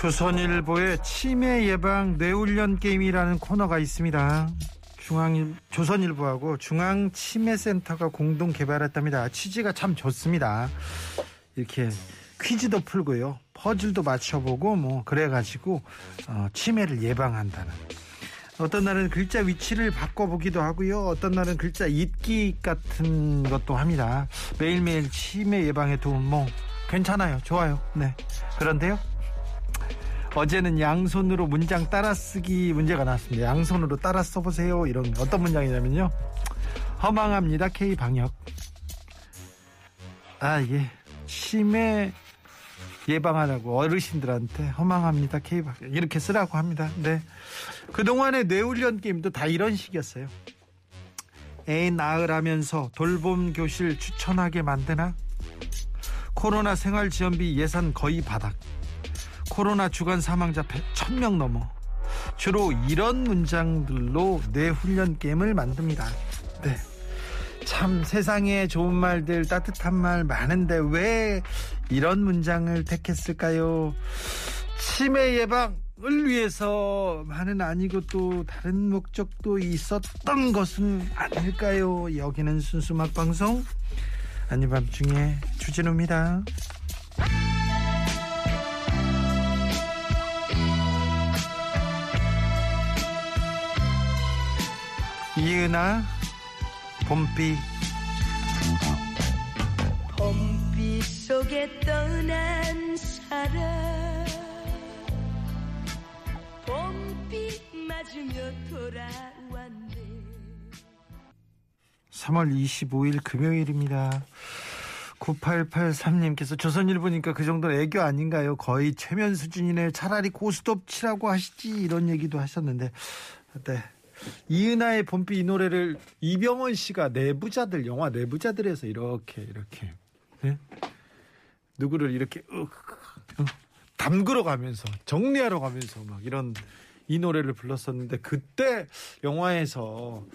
조선일보의 치매 예방 뇌훈련 게임이라는 코너가 있습니다. 중앙 조선일보하고 중앙 치매센터가 공동 개발했답니다. 취지가 참 좋습니다. 이렇게 퀴즈도 풀고요, 퍼즐도 맞춰보고 뭐 그래가지고 어, 치매를 예방한다는. 어떤 날은 글자 위치를 바꿔보기도 하고요. 어떤 날은 글자 읽기 같은 것도 합니다. 매일매일 치매 예방에 도움 뭐 괜찮아요. 좋아요. 네. 그런데요. 어제는 양손으로 문장 따라 쓰기 문제가 나왔습니다. 양손으로 따라 써보세요. 이런 어떤 문장이냐면요. 허망합니다. K 방역. 아 이게 치매 예방하라고 어르신들한테 허망합니다. K 방역 이렇게 쓰라고 합니다. 네. 그 동안의 뇌훈련 게임도 다 이런 식이었어요. 애 낳으라면서 돌봄 교실 추천하게 만드나? 코로나 생활 지원비 예산 거의 바닥. 코로나 주간 사망자 1000명 넘어. 주로 이런 문장들로 뇌 훈련 게임을 만듭니다. 네. 참 세상에 좋은 말들 따뜻한 말 많은데 왜 이런 문장을 택했을까요? 치매 예방을 위해서만은 아니고 또 다른 목적도 있었던 것은 아닐까요? 여기는 순수 음악 방송 아닌 밤중에 주진우입니다. 이은아 봄비 봄빛 속에 떠난 사람 봄빛 맞으며 돌아왔네 3월 25일 금요일입니다. 9883님께서 조선일 보니까 그 정도는 애교 아닌가요? 거의 최면 수준이네. 차라리 고스톱 치라고 하시지 이런 얘기도 하셨는데 네. 이은하의 봄비 이 노래를 이병헌 씨가 내부자들 영화 내부자들에서 이렇게 이렇게 네? 누구를 이렇게 으, 으, 담그러 가면서 정리하러 가면서 막 이런 이 노래를 불렀었는데 그때 영화에서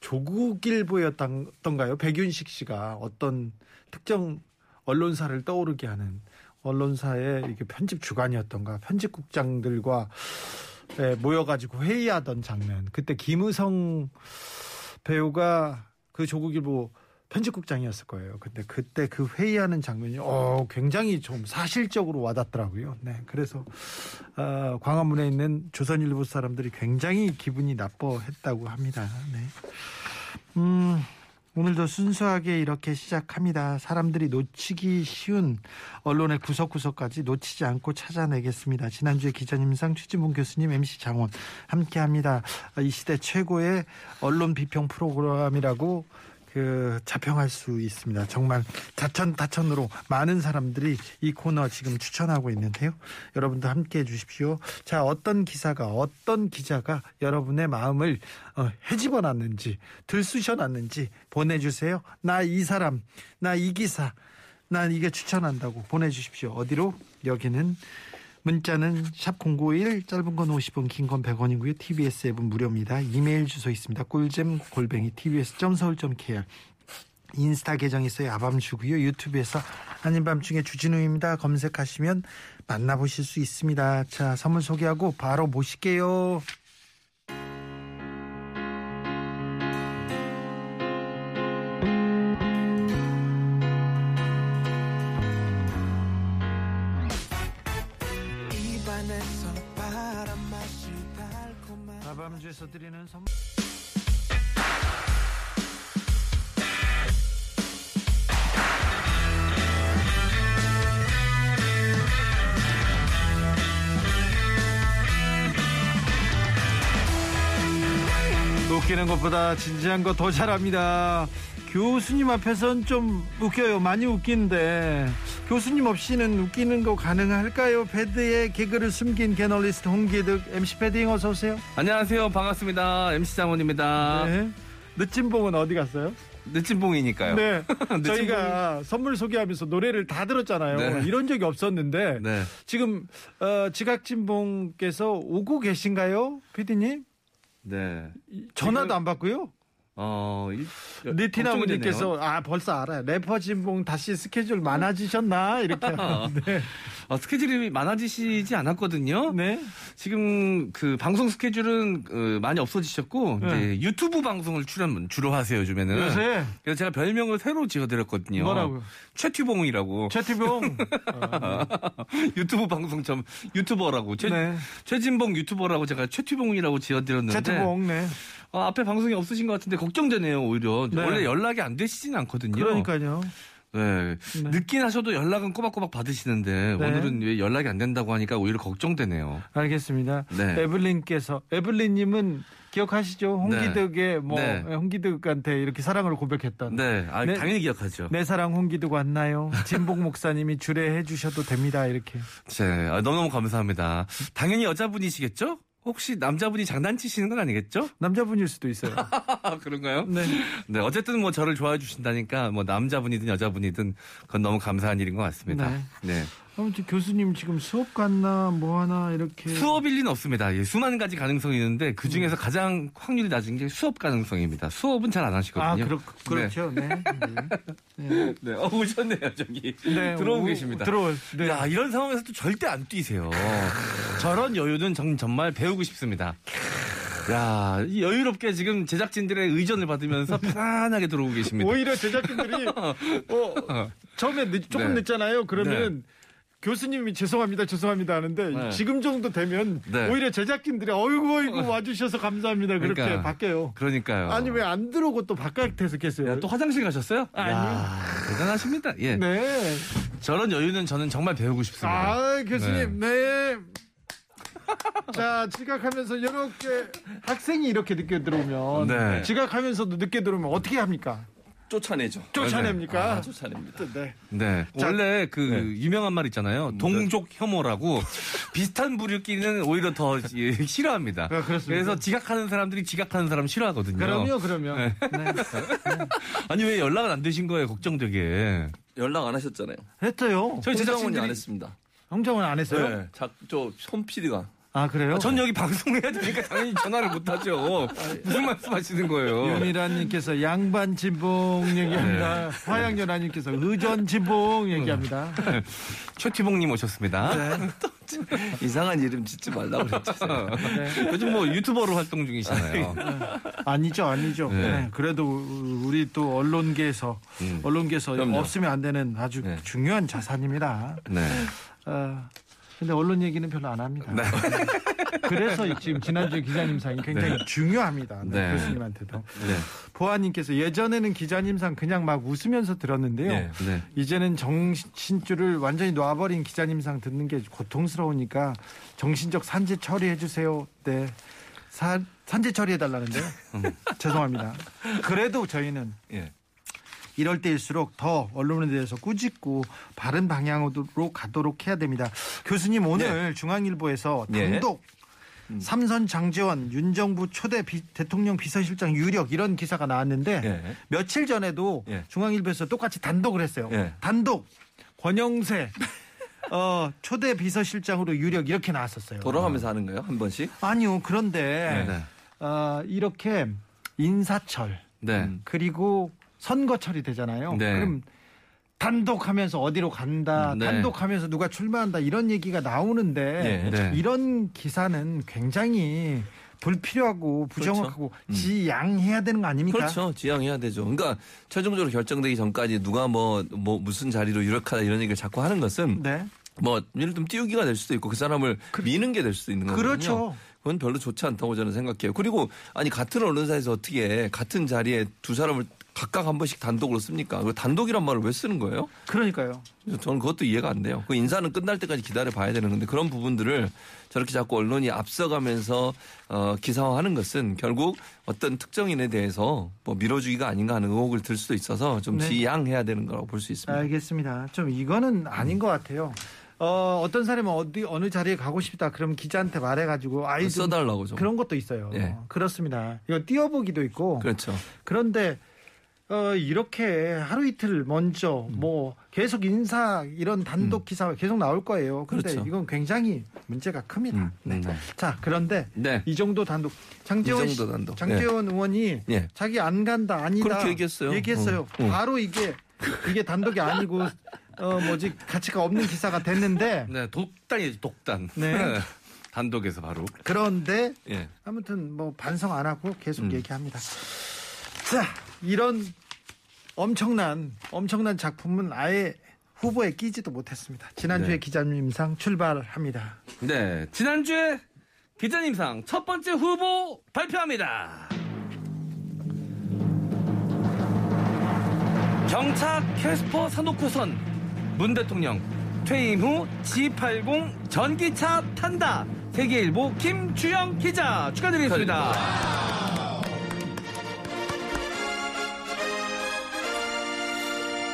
조국일보였던가요? 백윤식 씨가 어떤 특정 언론사를 떠오르게 하는 언론사의 이게 편집 주관이었던가 편집국장들과 예, 모여가지고 회의하던 장면. 그때 김우성 배우가 그 조국일보 편집국장이었을 거예요. 근데 그때 그 회의하는 장면이 어, 굉장히 좀 사실적으로 와닿더라고요. 네, 그래서 어, 광화문에 있는 조선일보 사람들이 굉장히 기분이 나빠했다고 합니다. 네. 음. 오늘도 순수하게 이렇게 시작합니다. 사람들이 놓치기 쉬운 언론의 구석구석까지 놓치지 않고 찾아내겠습니다. 지난주에 기자님상 최진봉 교수님, MC 장원 함께합니다. 이 시대 최고의 언론 비평 프로그램이라고 그 자평할 수 있습니다. 정말 다천다천으로 많은 사람들이 이 코너 지금 추천하고 있는데요. 여러분도 함께 해 주십시오. 자, 어떤 기사가 어떤 기자가 여러분의 마음을 어, 헤집어 놨는지 들쑤셔 놨는지 보내 주세요. 나 이 사람, 나 이 기사, 난 이게 추천한다고 보내 주십시오. 어디로? 여기는 문자는 샵 091 짧은 건 50원 긴 건 100원이고요. TBS 앱은 무료입니다. 이메일 주소 있습니다. 꿀잼 골뱅이 tbs.서울.kr 인스타 계정 있어요. 아밤주고요. 유튜브에서 아닌 밤중에 주진우입니다. 검색하시면 만나보실 수 있습니다. 자 선물 소개하고 바로 모실게요. 것보다 진지한 거 더 잘합니다. 교수님 앞에선 좀 웃겨요. 많이 웃기는데 교수님 없이는 웃기는 거 가능할까요? 패드에 개그를 숨긴 개널리스트 홍기득 MC 패딩 어서 오세요. 안녕하세요. 반갑습니다. MC 장원입니다. 네. 늦진봉은 어디 갔어요? 늦진봉이니까요. 네. 늦진봉이- 저희가 선물 소개하면서 노래를 다 들었잖아요. 네. 이런 적이 없었는데 네. 지금 어, 지각진봉께서 오고 계신가요, 피디님? 네. 전화도 지금- 안 받고요. 어, 이- 니티나무님께서 걱정이 아 벌써 알아요. 래퍼 진봉 다시 스케줄 많아지셨나 이렇게. 네. 어, 스케줄이 많아지시지 않았거든요. 네. 지금 그 방송 스케줄은 어, 많이 없어지셨고 네. 이제 유튜브 방송을 출연 주로 하세요 요즘에는. 요새 그래서 제가 별명을 새로 지어드렸거든요. 뭐라고요? 최튜봉이라고. 최티봉. 유튜브 방송 점 유튜버라고. 최, 네. 최진봉 유튜버라고 제가 최튜봉이라고 지어드렸는데. 최티봉. 네. 어, 앞에 방송이 없으신 것 같은데 걱정되네요 오히려. 네. 원래 연락이 안 되시진 않거든요. 그러니까요. 네. 네. 늦긴 하셔도 연락은 꼬박꼬박 받으시는데 네. 오늘은 왜 연락이 안 된다고 하니까 오히려 걱정되네요. 알겠습니다. 네. 에블린께서 에블린님은 기억하시죠? 홍기득의 뭐 네. 홍기득한테 이렇게 사랑을 고백했던. 네, 아, 네. 당연히 기억하죠. 내 사랑 홍기득 왔나요? 진복 목사님이 주례해 주셔도 됩니다. 이렇게. 네, 아, 너무 너무 감사합니다. 당연히 여자분이시겠죠? 혹시 남자분이 장난치시는 건 아니겠죠? 남자분일 수도 있어요. 아, 그런가요? 네. 네, 어쨌든 뭐 저를 좋아해 주신다니까 뭐 남자분이든 여자분이든 그건 너무 감사한 일인 것 같습니다. 네. 네. 아무튼 교수님 지금 수업 갔나 뭐 하나 이렇게. 수업일 리는 없습니다. 예, 수만 가지 가능성이 있는데 그 중에서 가장 확률이 낮은 게 수업 가능성입니다. 수업은 잘안 아, 하시거든요. 그렇, 그렇죠. 네. 네. 네. 네. 네. 어, 오셨네요, 저기. 네, 들어오고 오, 계십니다. 들어오. 네. 야, 이런 상황에서도 절대 안 뛰세요. 저런 여유는 정, 정말 배우고 싶습니다. 야, 이 여유롭게 지금 제작진들의 의전을 받으면서 편안하게 들어오고 계십니다. 오히려 제작진들이 어, 처음에 늦, 조금 네. 늦잖아요. 그러면 교수님이 죄송합니다, 죄송합니다 하는데 네. 지금 정도 되면 네. 오히려 제작진들이 어이구 어이구 와주셔서 감사합니다 그렇게 그러니까. 바뀌어요. 그러니까요. 아니 왜 안 들어오고 또 바깥에서 계세요? 야, 또 화장실 가셨어요? 아니요. 야, 대단하십니다. 예. 네. 저런 여유는 저는 정말 배우고 싶습니다. 아 교수님 네. 자 지각하면서 이렇게 학생이 이렇게 늦게 들어오면 네. 지각하면서도 늦게 들어오면 어떻게 합니까? 쫓아내죠. 쫓아냅니까? 아, 쫓아냅니다. 네. 네. 자, 원래 그 유명한 말 있잖아요. 동족 혐오라고 비슷한 부류끼리는 오히려 더 예, 싫어합니다. 아, 그렇습니까? 그래서 지각하는 사람들이 지각하는 사람 싫어하거든요. 그럼요, 그러면. 네. 아니 왜 연락은 안 되신 거예요? 걱정되게. 연락 안 하셨잖아요. 했어요. 저희 제작진들이 안 했습니다. 홍정은 안 했어요? 네. 자, 저손 PD가 아 그래요? 전 여기 방송해야 되니까 당연히 전화를 못 하죠. 무슨 말씀하시는 거예요? 윤희란님께서 양반 진봉 얘기합니다. 화양연아님께서 의전 진봉 얘기합니다. 최티봉님 오셨습니다. 네. 이상한 이름 짓지 말라고 그랬죠. 요즘 뭐 유튜버로 활동 중이시잖아요. 아니죠, 아니죠. 네. 네, 그래도 우리 또 언론계에서 음. 언론계에서 그럼요. 없으면 안 되는 아주 네. 중요한 자산입니다. 네. 어, 근데 언론 얘기는 별로 안 합니다. 네. 그래서 지금 지난주 기자님상이 굉장히 중요합니다. 네, 네. 교수님한테도. 네. 보아님께서 예전에는 기자님상 그냥 막 웃으면서 들었는데요. 네. 네. 이제는 정신줄을 완전히 놔버린 기자님상 듣는 게 고통스러우니까 정신적 산재 처리해 주세요. 네. 사- 산재 처리해 달라는데요. 죄송합니다. 그래도 저희는 예. 이럴 때일수록 더 언론에 대해서 꾸짖고 바른 방향으로 가도록 해야 됩니다. 교수님 오늘 중앙일보에서 예. 단독 음. 삼선 장재원 윤 정부 초대 비- 대통령 비서실장 유력 이런 기사가 나왔는데 예. 며칠 전에도 예. 중앙일보에서 똑같이 단독을 했어요. 예. 단독 권영세 어, 초대 비서실장으로 유력 이렇게 나왔었어요. 돌아가면서 하는 거예요? 한 번씩? 아니요. 그런데 네. 어, 이렇게 인사철 네. 그리고 선거철이 되잖아요. 네. 그럼 단독하면서 어디로 간다, 네. 단독하면서 누가 출마한다 이런 얘기가 나오는데 예. 네. 이런 기사는 굉장히 불필요하고 부정확하고 지양해야 되는 거 아닙니까? 그렇죠. 지양해야 되죠. 그러니까 최종적으로 결정되기 전까지 누가 뭐, 뭐 무슨 자리로 유력하다 이런 얘기를 자꾸 하는 것은 네. 뭐 예를 들면 띄우기가 될 수도 있고 그 사람을 미는 게 될 수도 있는 거거든요. 그렇죠. 그건 별로 좋지 않다고 저는 생각해요. 그리고 아니 같은 언론사에서 어떻게 같은 자리에 두 사람을 각각 한 번씩 단독으로 씁니까? 그 단독이란 말을 왜 쓰는 거예요? 그러니까요. 저는 그것도 이해가 안 돼요. 그 인사는 끝날 때까지 기다려 봐야 되는 건데 그런 부분들을 저렇게 자꾸 언론이 앞서가면서 어, 기사화하는 것은 결국 어떤 특정인에 대해서 뭐 밀어주기가 아닌가 하는 의혹을 들 수도 있어서 좀 네. 지양해야 되는 거라고 볼 수 있습니다. 알겠습니다. 좀 이거는 아닌 것 같아요. 어, 어떤 사람은 어디 어느 자리에 가고 싶다. 그럼 기자한테 말해가지고 아이 좀 써달라고 좀. 그런 것도 있어요. 예. 그렇습니다. 이거 띄워보기도 있고. 그렇죠. 그런데 어, 이렇게 하루 이틀 먼저 음. 뭐 계속 인사 이런 단독 기사가 계속 나올 거예요. 그런데 그렇죠. 이건 굉장히 문제가 큽니다. 음, 네. 네. 자, 그런데 네. 이 정도 단독 장재원 이 정도 씨- 단독. 장재원 의원이 예. 자기 안 간다 아니다 그렇게 얘기했어요. 얘기했어요. 어, 어. 바로 이게 이게 단독이 아니고 어 뭐지 가치가 없는 기사가 됐는데 네, 독단이죠, 독단. 네. 단독에서 바로. 그런데 예. 아무튼 뭐 반성 안 하고 계속 음. 얘기합니다. 자, 이런 엄청난 엄청난 작품은 아예 후보에 끼지도 못했습니다. 지난주에 네. 기자님상 출발합니다. 네, 지난주에 기자님상 첫 번째 후보 발표합니다. 경차 캐스퍼 사놓고선 문 대통령 퇴임 후 G80 전기차 탄다. 세계일보 김주영 기자 축하드리겠습니다.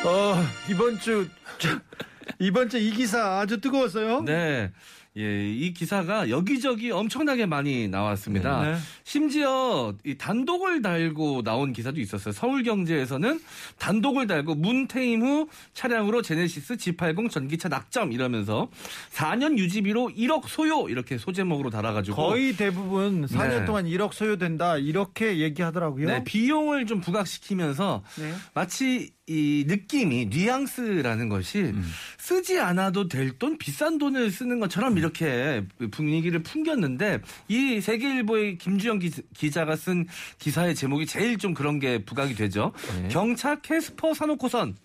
어, 이번 주 저, 이번 주 이 기사 아주 뜨거웠어요. 네. 예, 이 기사가 여기저기 엄청나게 많이 나왔습니다. 네. 심지어 이 단독을 달고 나온 기사도 있었어요. 서울경제에서는 단독을 달고 문퇴임 후 차량으로 제네시스 G80 전기차 낙점 이러면서 4년 유지비로 1억 소요 이렇게 소제목으로 달아가지고 거의 대부분 4년 네. 동안 1억 소요된다 이렇게 얘기하더라고요. 네, 비용을 좀 부각시키면서 네. 마치 이 느낌이 뉘앙스라는 것이 쓰지 않아도 될 돈 비싼 돈을 쓰는 것처럼 이렇게 분위기를 풍겼는데 이 세계일보의 김주영 기, 기자가 쓴 기사의 제목이 제일 좀 그런 게 부각이 되죠. 네. 경차 캐스퍼 사놓고선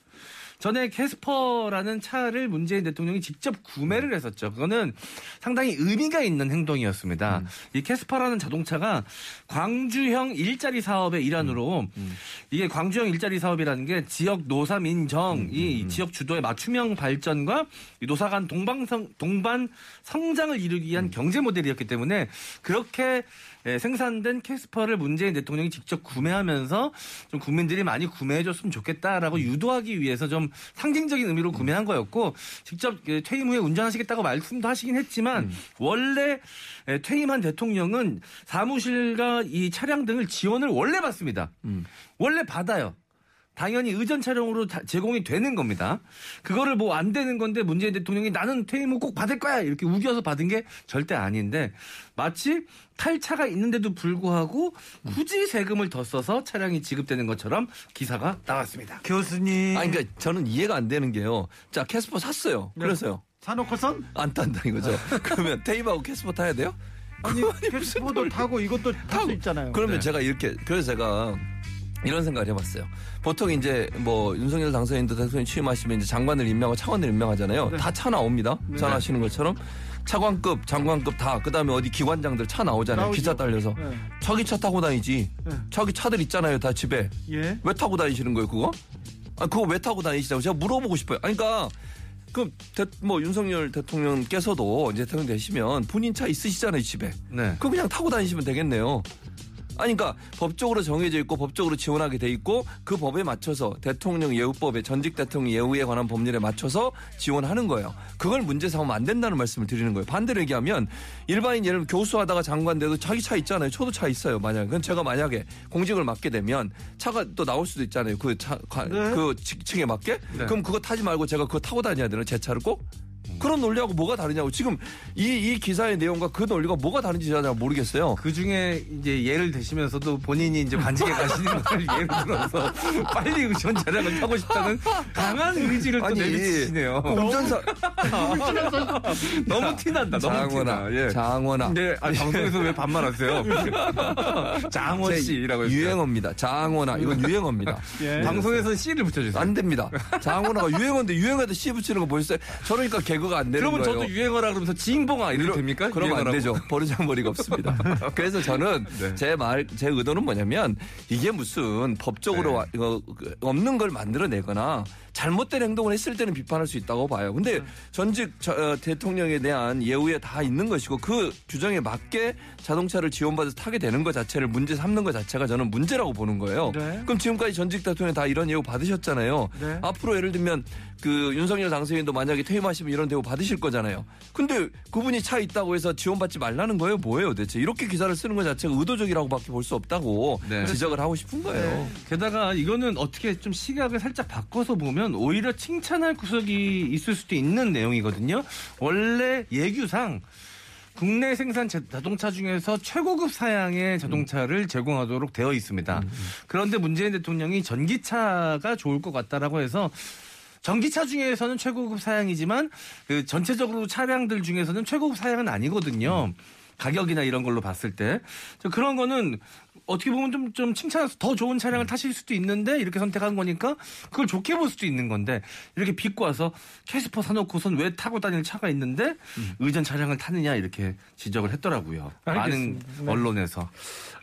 전에 캐스퍼라는 차를 문재인 대통령이 직접 구매를 했었죠. 그거는 상당히 의미가 있는 행동이었습니다. 이 캐스퍼라는 자동차가 광주형 일자리 사업의 일환으로 이게 광주형 일자리 사업이라는 게 지역 노사 민정, 이 지역 주도의 맞춤형 발전과 이 노사 간 동방성 동반 성장을 이루기 위한 경제 모델이었기 때문에 그렇게 예, 생산된 캐스퍼를 문재인 대통령이 직접 구매하면서 좀 국민들이 많이 구매해줬으면 좋겠다라고 유도하기 위해서 좀 상징적인 의미로 구매한 거였고 직접 그 퇴임 후에 운전하시겠다고 말씀도 하시긴 했지만 원래 예, 퇴임한 대통령은 사무실과 이 차량 등을 지원을 원래 받습니다. 원래 받아요. 당연히 의전 차량으로 다- 제공이 되는 겁니다. 그거를 뭐 안 되는 건데 문재인 대통령이 나는 퇴임 후 꼭 받을 거야 이렇게 우겨서 받은 게 절대 아닌데 마치 탈차가 있는데도 불구하고 굳이 세금을 더 써서 차량이 지급되는 것처럼 기사가 나왔습니다. 교수님 아니, 그러니까 저는 이해가 안 되는 게요. 자, 캐스퍼 샀어요. 네. 그래서요. 사놓고선 안 탄다 이거죠. 그러면 퇴임하고 캐스퍼 타야 돼요? 아니 캐스퍼도 타고 이것도 탈 수 있잖아요. 그러면 네. 제가 이렇게 그래서 제가 이런 생각을 해봤어요. 보통 이제 뭐 윤석열 당선인도 대통령 취임하시면 이제 장관을 임명하고 차관을 임명하잖아요. 다차 나옵니다. 잘 아시는 것처럼 차관급, 장관급 다 그 다음에 어디 기관장들 차 나오잖아요. 나오죠. 기차 딸려서 네. 자기 차 타고 다니지. 네. 자기 차들 있잖아요. 다 집에 예. 왜 타고 다니시는 거예요? 그거? 아 그거 왜 타고 다니시냐고 제가 물어보고 싶어요. 아니, 그러니까. 그, 대- 뭐, 윤석열 대통령께서도 이제 대통령 되시면 본인 차 있으시잖아요, 집에. 네. 그거 그냥 타고 다니시면 되겠네요. 아니, 그러니까 법적으로 정해져 있고 법적으로 지원하게 돼 있고 그 법에 맞춰서 대통령 예우법에 전직 대통령 예우에 관한 법률에 맞춰서 지원하는 거예요. 그걸 문제 삼으면 안 된다는 말씀을 드리는 거예요. 반대로 얘기하면 일반인 예를 들면 교수하다가 장관 돼도 자기 차 있잖아요. 저도 차 있어요. 만약에. 그럼 제가 만약에 공직을 맡게 되면 차가 또 나올 수도 있잖아요. 그 차, 가- 네. 그 직층에 맞게. 네. 그럼 그거 타지 말고 제가 그거 타고 다녀야 되나? 제 차를 꼭? 그런 논리하고 뭐가 다르냐고. 지금 이, 이 기사의 내용과 그 논리가 뭐가 다른지 제가 모르겠어요. 그 중에 이제 예를 드시면서도 본인이 이제 관직에 가시는 걸 예를 들어서 빨리 차량을 타고 싶다는 강한 의지를 또 아니, 내비치시네요. 그 운전사 너무 티난다. 너무 장원아, 티나. 예. 장원아. 네, 아니, 방송에서 왜 반말하세요? 장원 제 씨라고 했어요. 유행어입니다. 장원아, 이건 유행어입니다. 예. 방송에서 씨를 붙여주세요. 안 됩니다. 장원아가 유행어인데 유행어에다 씨 붙이는 거 보셨어요? 저러니까 제거가 안 되는 그러면 거예요. 저도 유행어라 그러면서 지잉봉아 이렇게 됩니까? 그러면 안 유행어라고? 되죠. 버르장머리가 없습니다. 그래서 저는 네. 제 말, 제 의도는 뭐냐면 이게 무슨 법적으로 네. 없는 걸 만들어내거나 잘못된 행동을 했을 때는 비판할 수 있다고 봐요. 근데 네. 전직 저- 어, 대통령에 대한 예우에 다 있는 것이고 그 규정에 맞게 자동차를 지원받아서 타게 되는 것 자체를 문제 삼는 것 자체가 저는 문제라고 보는 거예요. 네. 그럼 지금까지 전직 대통령 다 이런 예우 받으셨잖아요. 네. 앞으로 예를 들면 그 윤석열 당선인도 만약에 퇴임하시면 이런 대우 받으실 거잖아요. 근데 그분이 차 있다고 해서 지원받지 말라는 거예요? 뭐예요 대체? 이렇게 기사를 쓰는 것 자체가 의도적이라고밖에 볼 수 없다고 네. 지적을 하고 싶은 거예요. 게다가 이거는 어떻게 좀 시각을 살짝 바꿔서 보면 오히려 칭찬할 구석이 있을 수도 있는 내용이거든요. 원래 예규상 국내 생산 자- 자동차 중에서 최고급 사양의 자동차를 제공하도록 되어 있습니다. 그런데 문재인 대통령이 전기차가 좋을 것 같다라고 해서 전기차 중에서는 최고급 사양이지만 그 전체적으로 차량들 중에서는 최고급 사양은 아니거든요. 가격이나 이런 걸로 봤을 때저 그런 거는 어떻게 보면 좀, 좀 칭찬해서 더 좋은 차량을 타실 수도 있는데 이렇게 선택한 거니까 그걸 좋게 볼 수도 있는 건데 이렇게 빚고 와서 캐스퍼 사놓고선 왜 타고 다니는 차가 있는데 의전 차량을 타느냐 이렇게 지적을 했더라고요. 많은 알겠습니다. 네. 언론에서.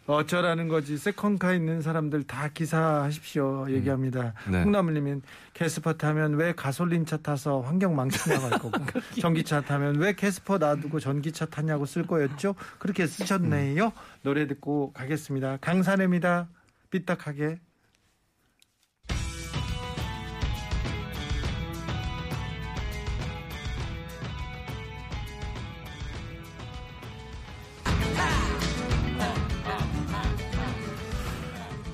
어쩌라는 거지 second car 있는 사람들 다 기사하십시오 얘기합니다. 네. 콩나물님은 캐스퍼 타면 왜 가솔린 차 타서 환경 망치냐고 할 거고 전기차 타면 왜 캐스퍼 놔두고 전기차 타냐고 쓸 거였죠. 그렇게 쓰셨네요. 노래 듣고 가겠습니다. 강산에입니다. 삐딱하게.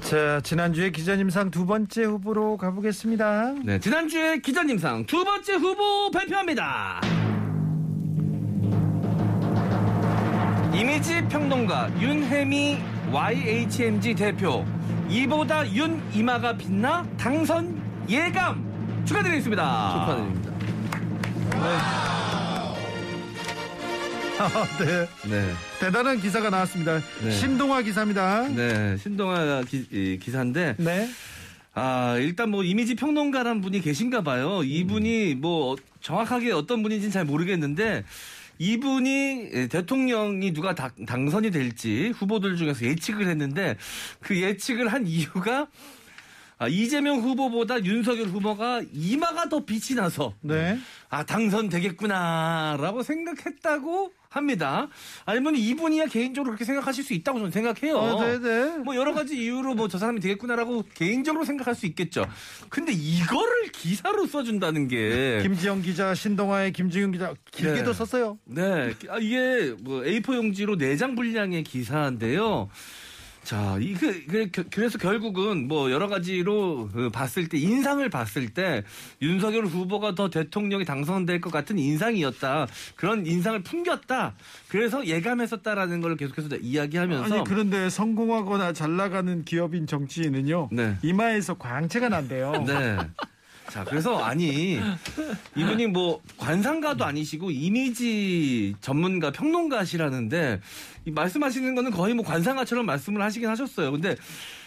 자, 지난주에 기자님상 두 번째 후보로 가보겠습니다. 네, 지난주에 기자님상 두 번째 후보 발표합니다. 이미지 평론가 윤혜미 YHMG 대표 이보다 윤 이마가 빛나 당선 예감 축하드리겠습니다. 축하드립니다. 네. 네, 대단한 기사가 나왔습니다. 네. 신동아 기사입니다. 네 신동아 기, 이 기사인데 네. 아, 일단 뭐 이미지 평론가란 분이 계신가 봐요. 이분이 뭐 정확하게 어떤 분인지는 잘 모르겠는데 이분이 대통령이 누가 당, 당선이 될지 후보들 중에서 예측을 했는데 그 예측을 한 이유가 아, 이재명 후보보다 윤석열 후보가 이마가 더 빛이 나서 네. 아 당선되겠구나라고 생각했다고 합니다. 아니면 이분이야 개인적으로 그렇게 생각하실 수 있다고 저는 생각해요. 어, 네, 네. 뭐 여러 가지 이유로 뭐 저 사람이 되겠구나라고 개인적으로 생각할 수 있겠죠. 근데 이거를 기사로 써준다는 게 김지영 기자, 신동아의 김지영 기자 길게도 네. 썼어요. 네, 아, 이게 뭐 A4 용지로 4장 분량의 기사인데요. 자, 이, 그, 그, 그, 그래서 결국은 뭐 여러 가지로 그 봤을 때, 인상을 봤을 때, 윤석열 후보가 더 대통령이 당선될 것 같은 인상이었다. 그런 인상을 풍겼다. 그래서 예감했었다라는 걸 계속해서 이야기하면서. 아니 그런데 성공하거나 잘 나가는 기업인 정치인은요. 네. 이마에서 광채가 난대요. 네. 자, 그래서 아니 이분이 뭐 관상가도 아니시고 이미지 전문가 평론가시라는데 이 말씀하시는 거는 거의 뭐 관상가처럼 말씀을 하시긴 하셨어요. 근데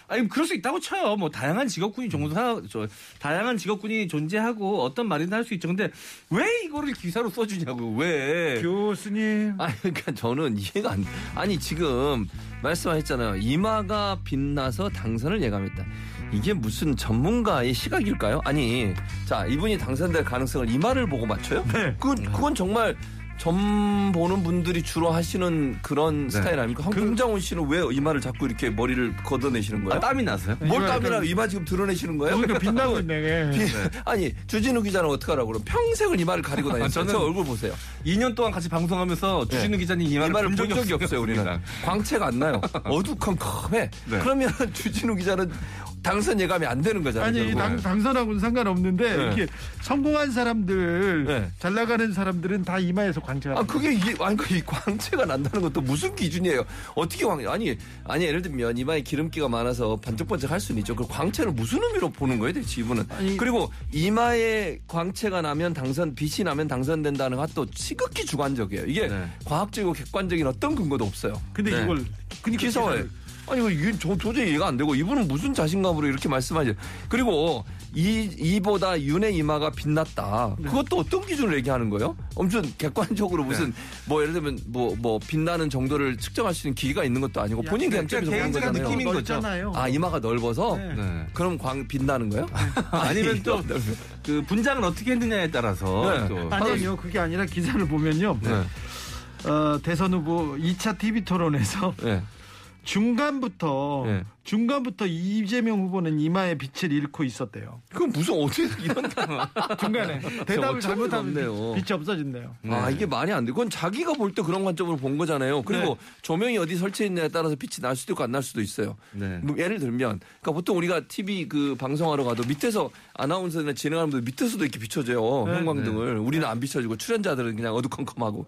아니 그럴 수 있다고 쳐요. 뭐 다양한 직업군이 종사 저 다양한 직업군이 존재하고 어떤 말이든 할 수 있죠. 근데 왜 이거를 기사로 써주냐고 왜? 교수님. 아니 그러니까 저는 이해가 안 아니 지금 말씀하셨잖아요 이마가 빛나서 당선을 예감했다 이게 무슨 전문가의 시각일까요 아니 자 이분이 당선될 가능성을 이마를 보고 맞춰요 네. 그 그건 정말 점 보는 분들이 주로 하시는 그런 스타일 아닙니까 한 홍장훈 씨는 왜 이마를 자꾸 이렇게 머리를 걷어내시는 거예요 아, 땀이 나서요? 뭘 땀이나 약간- 이마 지금 드러내시는 거예요 거기가 빛나고 있네. 비- 아니 주진우 기자는 어떡하라고 그럼 평생을 이마를 가리고 다녔어요 저는- 저 얼굴 보세요 2년 동안 같이 방송하면서 주진우 기자님 이마를, 이마를 본본 적이 없어요, 우리는. 광채가 안 나요. 어두컴컴해. 네. 그러면 주진우 기자는 당선 예감이 안 되는 거잖아요. 아니. 당, 당선하고는 상관없는데 네. 이렇게 성공한 사람들 네. 잘 나가는 사람들은 다 이마에서 광채가 아, 그게 이게, 아니, 그 광채가 난다는 것도 무슨 기준이에요? 어떻게 광, 아니, 아니, 예를 들면 이마에 기름기가 많아서 반짝반짝 할 수는 있죠. 그 광채를 무슨 의미로 보는 거예요, 대체 이분은? 아니- 그리고 이마에 광채가 나면 당선, 빛이 나면 당선된다는 것도 시극히 주관적이에요. 이게 네. 과학적이고 객관적인 어떤 근거도 없어요. 근데 네. 이걸 그러니까 기사에 아니 이거 이게 저 도저히 이해가 안 되고 이분은 무슨 자신감으로 이렇게 말씀하지? 그리고 이 이보다 윤의 이마가 빛났다. 네. 그것도 어떤 기준으로 얘기하는 거예요? 엄청 객관적으로 무슨 뭐 예를 들면 뭐뭐 빛나는 정도를 측정할 수 있는 기기가 있는 것도 아니고 본인 관점에서 보는 개인적인 거잖아요. 느낌인 거죠. 넓잖아요. 아 이마가 넓어서 네. 네. 그럼 광 빛나는 거예요? 아니면 또 그 분장을 어떻게 했느냐에 따라서 네. 아니, 아니요. 그게 아니라 기사를 보면요. 네. 어, 대선 후보 2차 TV 토론에서 네. 중간부터 네. 중간부터 이재명 후보는 이마에 빛을 잃고 있었대요. 그건 무슨 어떻게 이런 중간에 대답을 잘못하면 없네요. 빛이 없어진대요. 아 이게 말이 안 돼. 그건 자기가 볼 때 그런 관점으로 본 거잖아요. 그리고 네. 조명이 어디 설치했냐에 따라서 빛이 날 수도 있고 안 날 수도 있어요. 네. 뭐 예를 들면, 그러니까 보통 우리가 TV 그 방송하러 가도 밑에서 아나운서나 진행하는 분들 밑에서도 이렇게 비춰져요. 네. 형광등을. 우리는 안 비춰지고 출연자들은 그냥 어두컴컴하고.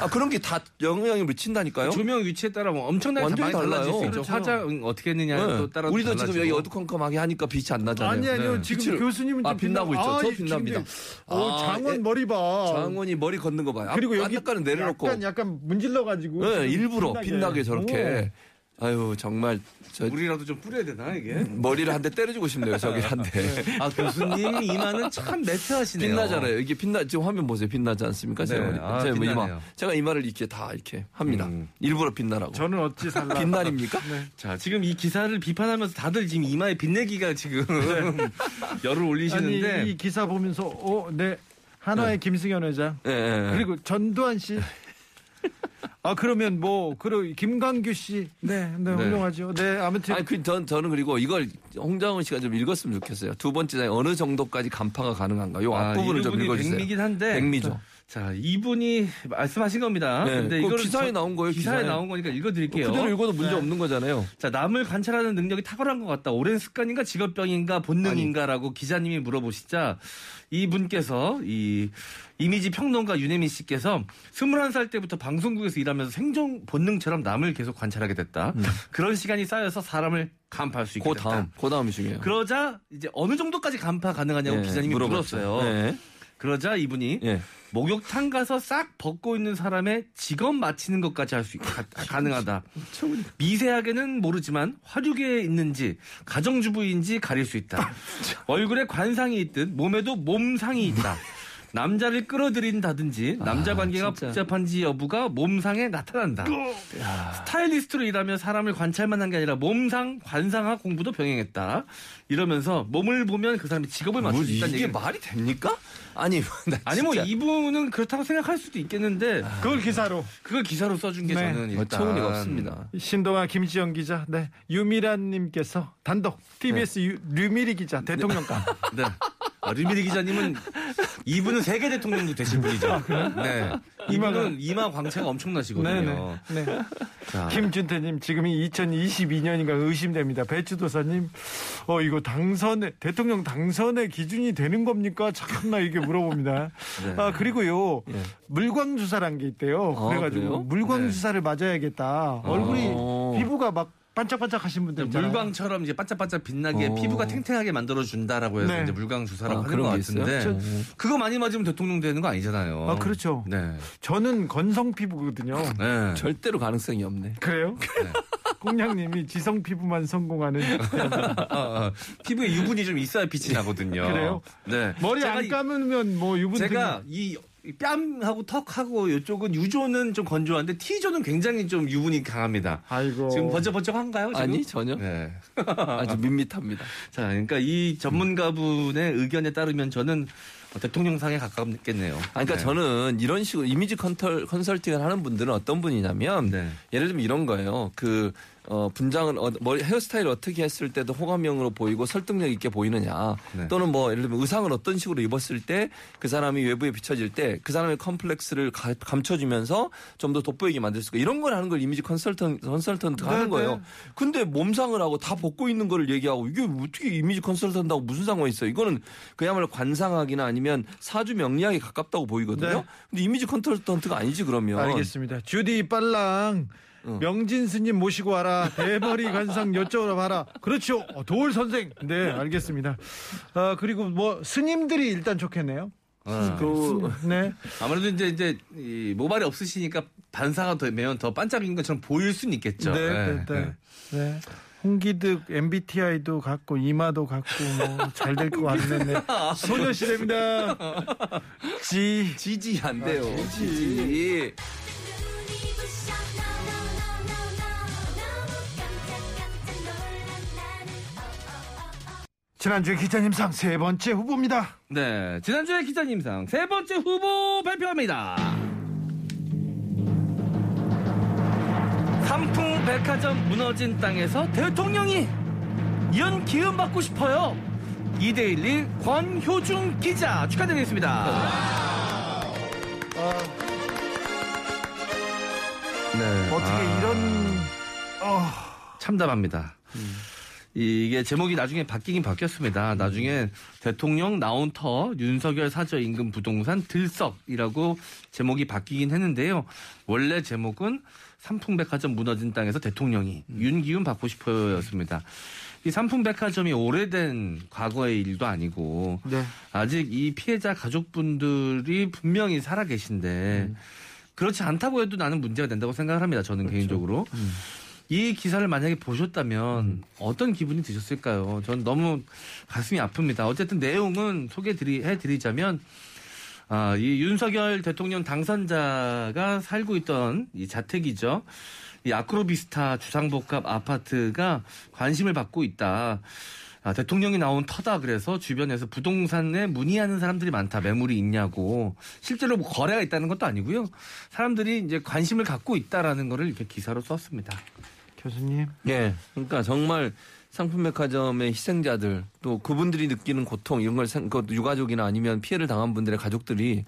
아 그런 게 다 영향을 미친다니까요. 조명 위치에 따라 뭐 엄청나게 완전히 달라질 수. 있죠. 그렇죠. 화장 어떻게 했 느냐에 네. 또 따라 우리도 달라지고. 지금 여기 어두컴컴하게 하니까 빛이 안 나잖아요. 아니 아니요. 네. 지금 교수님은 아, 좀 빛나고 빛나- 있죠. 저 아, 빛납니다. 지금 어, 아, 장원 예. 머리 봐. 장원이 머리 걷는 거 봐요. 그리고 여기 약간은 내려놓고. 약간 약간 문질러 가지고 네, 일부러 빛나게 저렇게. 아유 정말 저 물이라도 좀 뿌려야 되나 이게? 머리를 한 대 때려주고 싶네요. 저기 한 대. 아 교수님 이마는 참 매트하시네요. 빛나잖아요. 이게 빛나 지금 화면 보세요. 빛나지 않습니까? 네. 제가, 아, 제가 뭐 이마 빛나네요. 제가 이마를 이렇게 다 이렇게 합니다. 음. 일부러 빛나라고. 저는 어찌 살라. 빛날입니까? 자 지금 이 기사를 비판하면서 다들 지금 이마에 빛내기가 지금 열을 아니 올리시는데 이 기사 보면서 어, 네. 한화의 김승현 회장 예, 예, 예. 그리고 전두환 씨. 아 그러면 뭐 그리고 김광규 씨. 네, 네, 훌륭하죠. 네, 아무튼 아니 그 전, 저는 그리고 이걸 홍장훈 씨가 좀 읽었으면 좋겠어요. 두 번째 장에 어느 정도까지 간파가 가능한가? 요 아, 앞부분을 이좀 읽어주세요. 백미긴 한데 백미죠. 자 이분이 말씀하신 겁니다. 네, 근데 이거를 기사에 저- 나온 거예요, 기사에, 기사에. 나온 거니까 읽어드릴게요. 그대로 읽어도 문제 네. 없는 거잖아요. 자, 남을 관찰하는 능력이 탁월한 것 같다. 오랜 습관인가 직업병인가 본능인가라고 기자님이 물어보시자 이분께서 이 이미지 평론가 윤혜민 씨께서 21살 때부터 방송국에서 일하면서 생존 본능처럼 남을 계속 관찰하게 됐다. 그런 시간이 쌓여서 사람을 간파할 수 있게 그 됐다. 다음, 그 다음이 중요해요. 그러자 이제 어느 정도까지 간파 가능하냐고 예, 기자님이 물어봤죠. 물었어요. 예, 그러자 이분이 예. 목욕탕 가서 싹 벗고 있는 사람의 직업 맞히는 것까지 할 수 가능하다. 미세하게는 모르지만 화류계에 있는지 가정주부인지 가릴 수 있다. 얼굴에 관상이 있듯 몸에도 몸상이 있다. 남자를 끌어들인다든지 남자 관계가 진짜. 복잡한지 여부가 몸상에 나타난다. 스타일리스트로 일하며 사람을 관찰만 한 게 아니라 몸상, 관상학 공부도 병행했다. 이러면서 몸을 보면 그 사람의 직업을 맞출 뭐수 있다는 이게 얘기. 말이 됩니까? 아니, 나 아니 뭐 이분은 그렇다고 생각할 수도 있겠는데 그걸 기사로 그걸 기사로 써준 게 네. 저는 일단 어처구니가 없습니다. 신동아 김지영 기자, 네 유미란님께서 단독 TBS 유, 류미리 기자 대통령감. 네. 아, 류미리 기자님은 이분은 세계 대통령도 되실 분이죠. 네. 이분은 이마 광채가 엄청나시거든요. 네네. 네. 자, 김준태님 지금이 2022년인가 의심됩니다. 배추도사님, 어 이거 당선의 대통령 당선의 기준이 되는 겁니까? 참나 이게 물어봅니다. 네. 아 그리고요 예. 물광 주사란 게 있대요. 아, 그래 가지고 그래요? 물광 네. 주사를 맞아야겠다. 얼굴이 어. 피부가 막 반짝반짝 하신 분들 있잖아요. 물광처럼 이제 반짝반짝 빛나게 어. 피부가 탱탱하게 만들어 준다라고 해서 네. 이제 물광 주사라고 아, 하는 그런 것? 같은데 저- 그거 많이 맞으면 대통령 되는 거 아니잖아요. 아 그렇죠. 네. 저는 건성 피부거든요. 네. 절대로 가능성이 없네. 그래요? 공양님이 지성 피부만 성공하는 아, 아. 피부에 유분이 좀 있어야 빛이 나거든요. 그래요? 네. 머리 안 이- 감으면 뭐 유분 제가 이 뺨하고 턱하고 이쪽은 유조는 좀 건조한데 T조는 굉장히 좀 유분이 강합니다. 아이고 지금 번쩍번쩍한가요? 지금? 아니 전혀 네. 아주 밋밋합니다. 자, 그러니까 이 전문가분의 의견에 따르면 저는 대통령상에 가깝겠네요. 아니, 그러니까 네. 저는 이런 식으로 이미지 컨털, 컨설팅을 하는 분들은 어떤 분이냐면 네. 예를 들면 이런 거예요. 그 어, 분장을 어, 머리 헤어스타일 어떻게 했을 때도 호감형으로 보이고 설득력 있게 보이느냐 네. 또는 뭐 예를 들면 의상을 어떤 식으로 입었을 때 그 사람이 외부에 비춰질 때 그 사람의 컴플렉스를 가- 감춰주면서 좀 더 돋보이게 만들 수 있고 이런 걸 하는 걸 이미지 컨설턴 컨설턴트가 네, 하는 네. 거예요. 근데 몸상을 하고 다 벗고 있는 거를 얘기하고 이게 어떻게 이미지 컨설턴트하고 무슨 상관이 있어요? 이거는 그야말로 관상학이나 아니면 사주 명리학에 가깝다고 보이거든요. 네. 근데 이미지 컨설턴트가 아니지 그러면. 알겠습니다. 주디 빨랑 어. 명진 스님 모시고 와라. 대머리 관상 여쭤라 봐라. 그렇죠. 어, 도울 선생. 네, 알겠습니다. 아, 그리고 뭐 스님들이 일단 좋겠네요. 어. 그 네. 아무래도 이제 이제 이 모발이 없으시니까 반사가 되면 더 반짝인 것처럼 보일 수는 있겠죠. 네, 예, 네, 네. 예. 네. 홍기득 MBTI도 갖고 이마도 갖고 뭐 잘 될 것 같네. 소녀시대입니다. 지 지지 안 돼요. 아, 지지. 지지. 지난주에 기자님상 세 번째 후보입니다. 네, 지난주에 기자님상 세 번째 후보 발표합니다. 삼풍 백화점 무너진 땅에서 대통령이 이런 기운 받고 싶어요. 2대11 권효중 기자 축하드리겠습니다. 네, 어떻게 아, 이런 어, 참담합니다. 이게 제목이 나중에 바뀌긴 바뀌었습니다. 나중에 대통령 나온 터 윤석열 사저 인근 부동산 들썩이라고 제목이 바뀌긴 했는데요. 원래 제목은 삼풍백화점 무너진 땅에서 대통령이 윤기훈 받고 싶어였습니다. 이 삼풍백화점이 오래된 과거의 일도 아니고 네. 아직 이 피해자 가족분들이 분명히 살아 계신데 그렇지 않다고 해도 나는 문제가 된다고 생각을 합니다. 저는 개인적으로. 이 기사를 만약에 보셨다면 어떤 기분이 드셨을까요? 전 너무 가슴이 아픕니다. 어쨌든 내용은 소개해 드리자면 아, 이 윤석열 대통령 당선자가 살고 있던 이 자택이죠. 이 아크로비스타 주상복합 아파트가 관심을 받고 있다. 아, 대통령이 나온 터다 그래서 주변에서 부동산에 문의하는 사람들이 많다. 매물이 있냐고. 실제로 뭐 거래가 있다는 것도 아니고요. 사람들이 이제 관심을 갖고 있다라는 거를 이렇게 기사로 썼습니다. 교수님. 예. 그러니까 정말 상품 백화점의 희생자들 또 그분들이 느끼는 고통 이런 걸 생- 그 유가족이나 아니면 피해를 당한 분들의 가족들이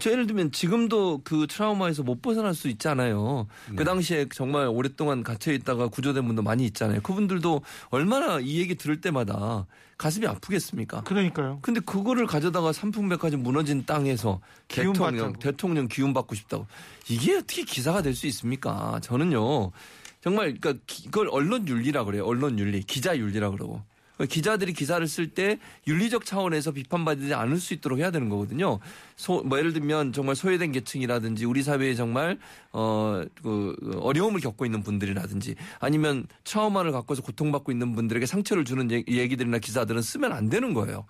저 예를 들면 지금도 그 트라우마에서 못 벗어날 수 있잖아요. 그 당시에 정말 오랫동안 갇혀 있다가 구조된 분도 많이 있잖아요. 그분들도 얼마나 이 얘기 들을 때마다 가슴이 아프겠습니까? 그러니까요. 근데 그거를 가져다가 삼풍백화점 무너진 땅에서 기운 대통령 받자고. 대통령 기운 받고 싶다고 이게 어떻게 기사가 될 수 있습니까? 저는요 정말 그러니까 기- 이걸 언론 윤리라 그래요. 언론 윤리, 기자 윤리라 그러고 기자들이 기사를 쓸 때 윤리적 차원에서 비판받지 않을 수 있도록 해야 되는 거거든요. 소, 뭐 예를 들면 정말 소외된 계층이라든지 우리 사회에 정말 어 그 어려움을 겪고 있는 분들이라든지 아니면 트라우마를 갖고서 고통받고 있는 분들에게 상처를 주는 얘- 얘기들이나 기사들은 쓰면 안 되는 거예요.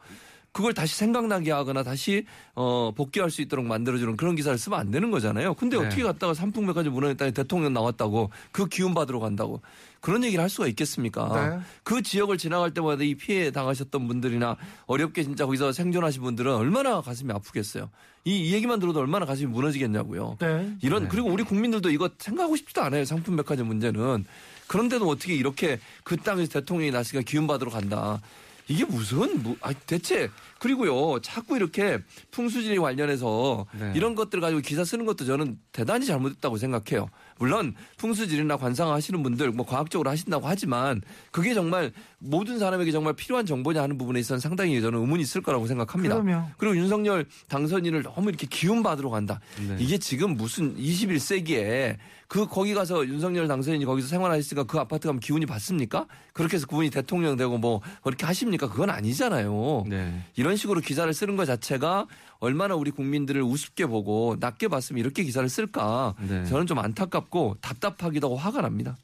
그걸 다시 생각나게 하거나 다시 어 복귀할 수 있도록 만들어주는 그런 기사를 쓰면 안 되는 거잖아요. 근데 네. 어떻게 갔다가 삼풍백화점 무너졌다니 대통령 나왔다고 그 기운 받으러 간다고 그런 얘기를 할 수가 있겠습니까? 네. 그 지역을 지나갈 때마다 이 피해 당하셨던 분들이나 어렵게 진짜 거기서 생존하신 분들은 얼마나 가슴이 아프겠어요. 이, 이 얘기만 들어도 얼마나 가슴이 무너지겠냐고요. 네. 이런 그리고 우리 국민들도 이거 생각하고 싶지도 않아요. 상품백화점 문제는 그런데도 어떻게 이렇게 그 땅에서 대통령이 났으니까 기운 받으러 간다. 이게 무슨 뭐, 아 대체 그리고요 자꾸 이렇게 풍수지리 관련해서 네. 이런 것들 가지고 기사 쓰는 것도 저는 대단히 잘못했다고 생각해요. 물론 풍수지리나 관상하시는 분들 뭐 과학적으로 하신다고 하지만 그게 정말 모든 사람에게 정말 필요한 정보냐 하는 부분에 있어서는 상당히 저는 의문이 있을 거라고 생각합니다. 그럼요. 그리고 윤석열 당선인을 너무 이렇게 기운 받으러 간다. 네. 이게 지금 무슨 21세기에 그 거기 가서 윤석열 당선인이 거기서 생활하셨으니까 그 아파트 가면 기운이 받습니까? 그렇게 해서 그분이 대통령 되고 뭐 그렇게 하십니까? 그건 아니잖아요. 네. 이런 식으로 기사를 쓰는 것 자체가 얼마나 우리 국민들을 우습게 보고 낮게 봤으면 이렇게 기사를 쓸까? 네. 저는 좀 안타깝고 답답하기도 하고 화가 납니다.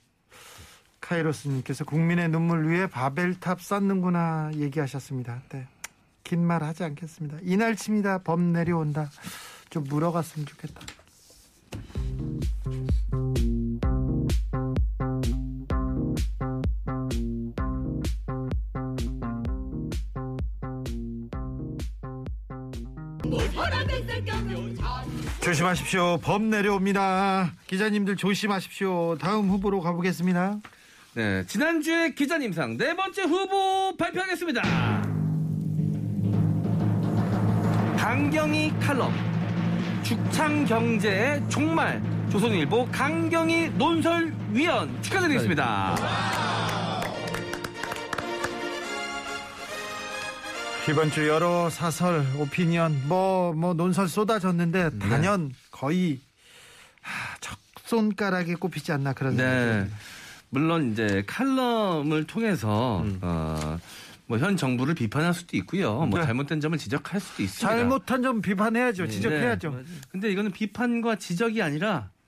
카이로스님께서 국민의 눈물 위에 바벨탑 쌓는구나 얘기하셨습니다. 네. 긴 말 하지 않겠습니다. 이날치입니다. 범 내려온다. 좀 물어갔으면 좋겠다. 조심하십시오. 범 내려옵니다. 기자님들 조심하십시오. 다음 후보로 가보겠습니다. 네, 지난주에 기자님상 네 번째 후보 발표하겠습니다. 강경희 칼럼, 죽창경제의 종말, 조선일보 강경희 논설위원 축하드리겠습니다. 이번 주 여러 사설, 오피니언, 뭐, 뭐, 논설 쏟아졌는데, 단연 거의, 하, 적손가락에 꼽히지 않나 그런 생각이 네. 듭니다. 물론 이제 칼럼을 통해서 어, 뭐현 정부를 비판할 수도 있고요. 뭐 네. 잘못된 점을 지적할 수도 있습니다. 잘못한 점 비판해야죠. 지적해야죠. 네. 근데 이거는 비판과 지적이 아니라 어,